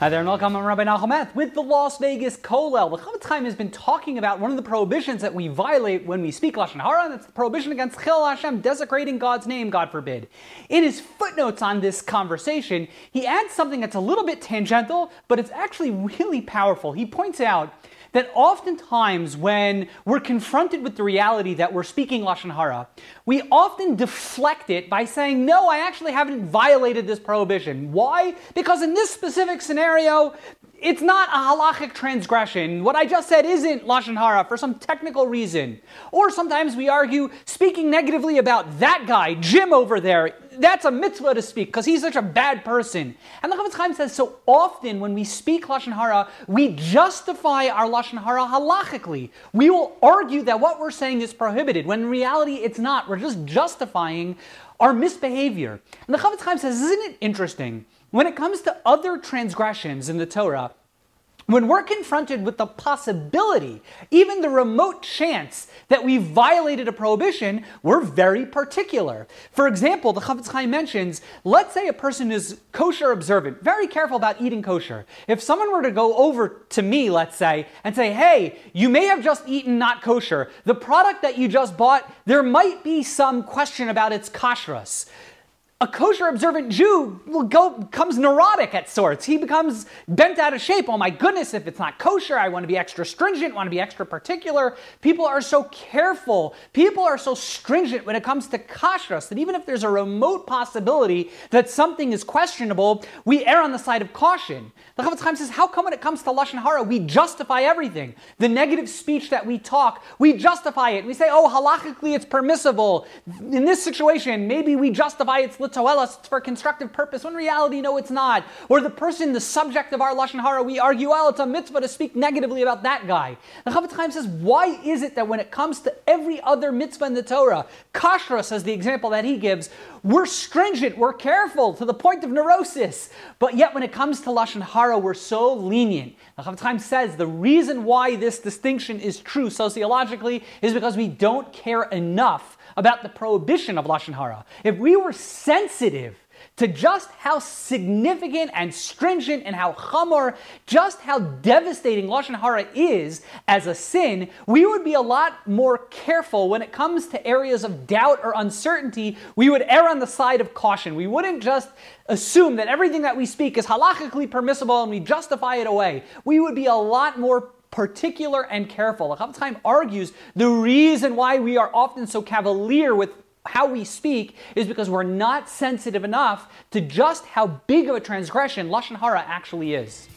Hi there, and welcome. I'm Rabbi Nachum with the Las Vegas Kollel. The Chofetz Chaim has been talking about one of the prohibitions that we violate when we speak Lashon Hara, and that's the prohibition against Chillul Hashem, desecrating God's name, God forbid. In his footnotes on this conversation, he adds something that's a little bit tangential, but it's actually really powerful. He points out that oftentimes when we're confronted with the reality that we're speaking Lashon Hara, we often deflect it by saying, no, I actually haven't violated this prohibition. Why? Because in this specific scenario, it's not a halachic transgression. What I just said isn't lashon hara for some technical reason. Or sometimes we argue speaking negatively about that guy, Jim over there. That's a mitzvah to speak because he's such a bad person. And the Chofetz Chaim says so often when we speak lashon hara, we justify our lashon hara halachically. We will argue that what we're saying is prohibited when in reality it's not. We're just justifying our misbehavior. And the Chofetz Chaim says, isn't it interesting? When it comes to other transgressions in the Torah, when we're confronted with the possibility, even the remote chance that we violated a prohibition, we're very particular. For example, the Chofetz Chaim mentions, let's say a person is kosher observant, very careful about eating kosher. If someone were to go over to me, let's say, and say, hey, you may have just eaten not kosher, the product that you just bought, there might be some question about its kashrus a kosher observant Jew will go neurotic at sorts. He becomes bent out of shape. Oh my goodness, if it's not kosher, I want to be extra stringent, want to be extra particular. People are so careful. People are so stringent when it comes to kashrus that even if there's a remote possibility that something is questionable, we err on the side of caution. The Chofetz Chaim says, how come when it comes to lashon hara we justify everything? The negative speech that we talk, we justify it. We say, oh, halachically it's permissible. In this situation, maybe we justify it's us it's for constructive purpose, when reality, no, it's not. Or the person, the subject of our Lashon Hara, we argue, well, it's a mitzvah to speak negatively about that guy. The Chofetz Chaim says, why is it that when it comes to every other mitzvah in the Torah, kashrus as the example that he gives, we're stringent, we're careful to the point of neurosis. But yet when it comes to Lashon Hara, we're so lenient. The Chofetz Chaim says the reason why this distinction is true sociologically is because we don't care enough about the prohibition of Lashon Hara, if we were sensitive to just how significant and stringent and how chamur, just how devastating Lashon Hara is as a sin, we would be a lot more careful when it comes to areas of doubt or uncertainty. We would err on the side of caution. We wouldn't just assume that everything that we speak is halachically permissible and we justify it away. We would be a lot more particular and careful. The Chaim argues the reason why we are often so cavalier with how we speak is because we're not sensitive enough to just how big of a transgression Lashon Hara actually is.